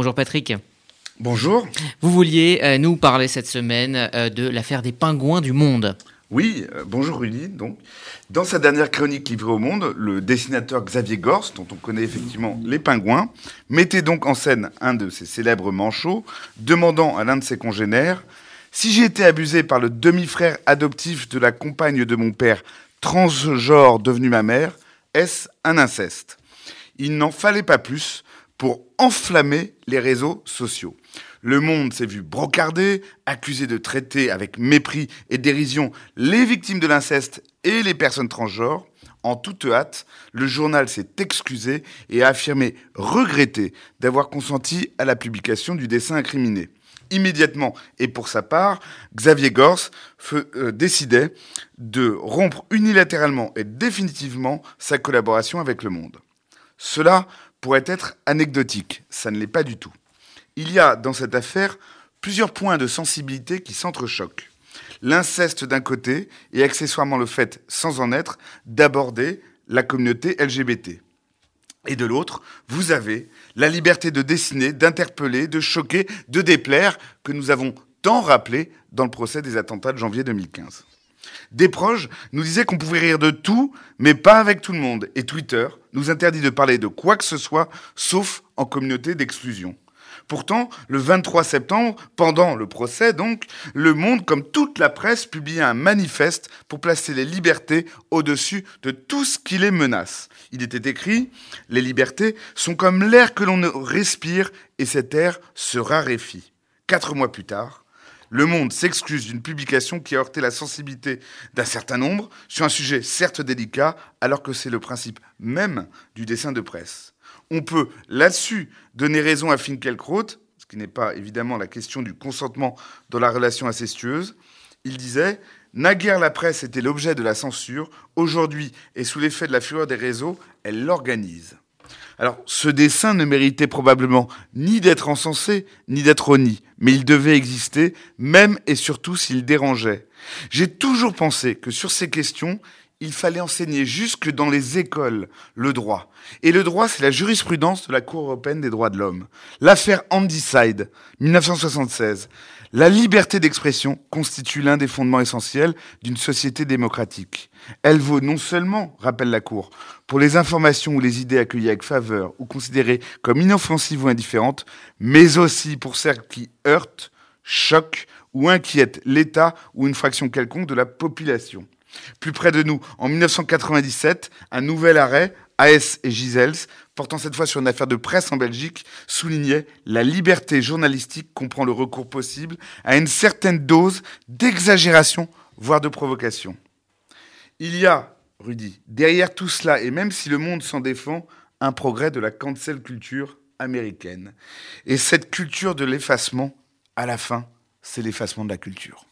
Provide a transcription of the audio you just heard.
Bonjour Patrick. Bonjour. Vous vouliez euh, nous parler cette semaine euh, de l'affaire des pingouins du monde. Oui, euh, bonjour Rudy. Donc, dans sa dernière chronique livrée au monde, le dessinateur Xavier Gors, dont on connaît effectivement les pingouins, mettait donc en scène un de ses célèbres manchots, demandant à l'un de ses congénères Si j'ai été abusé par le demi-frère adoptif de la compagne de mon père, transgenre devenu ma mère, est-ce un inceste? Il n'en fallait pas plus pour enflammer les réseaux sociaux. Le monde s'est vu brocardé, accusé de traiter avec mépris et dérision les victimes de l'inceste et les personnes transgenres. En toute hâte, le journal s'est excusé et a affirmé regretter d'avoir consenti à la publication du dessin incriminé. Immédiatement, et pour sa part, Xavier Gors euh, décidait de rompre unilatéralement et définitivement sa collaboration avec Le Monde. Cela pourrait être anecdotique, ça ne l'est pas du tout. Il y a dans cette affaire plusieurs points de sensibilité qui s'entrechoquent. L'inceste d'un côté et accessoirement le fait, sans en être, d'aborder la communauté LGBT. Et de l'autre, vous avez la liberté de dessiner, d'interpeller, de choquer, de déplaire, que nous avons tant rappelé dans le procès des attentats de janvier 2015. Des proches nous disaient qu'on pouvait rire de tout, mais pas avec tout le monde. Et Twitter nous interdit de parler de quoi que ce soit, sauf en communauté d'exclusion. Pourtant, le 23 septembre, pendant le procès donc, Le Monde, comme toute la presse, publie un manifeste pour placer les libertés au-dessus de tout ce qui les menace. Il était écrit Les libertés sont comme l'air que l'on respire et cet air se raréfie. Quatre mois plus tard, le Monde s'excuse d'une publication qui a heurté la sensibilité d'un certain nombre sur un sujet certes délicat, alors que c'est le principe même du dessin de presse. On peut là-dessus donner raison à Finkielkraut, ce qui n'est pas évidemment la question du consentement dans la relation incestueuse. Il disait Naguère la presse était l'objet de la censure, aujourd'hui, et sous l'effet de la fureur des réseaux, elle l'organise. Alors, ce dessin ne méritait probablement ni d'être encensé, ni d'être honni, mais il devait exister, même et surtout s'il dérangeait. J'ai toujours pensé que sur ces questions, il fallait enseigner jusque dans les écoles le droit. Et le droit, c'est la jurisprudence de la Cour européenne des droits de l'homme. L'affaire Handyside, 1976. La liberté d'expression constitue l'un des fondements essentiels d'une société démocratique. Elle vaut non seulement, rappelle la Cour, pour les informations ou les idées accueillies avec faveur ou considérées comme inoffensives ou indifférentes, mais aussi pour celles qui heurtent, choquent ou inquiètent l'État ou une fraction quelconque de la population. Plus près de nous, en 1997, un nouvel arrêt, AS et Gisels, portant cette fois sur une affaire de presse en Belgique, soulignait la liberté journalistique comprend le recours possible à une certaine dose d'exagération, voire de provocation. Il y a, Rudy, derrière tout cela, et même si le monde s'en défend, un progrès de la cancel culture américaine. Et cette culture de l'effacement, à la fin, c'est l'effacement de la culture.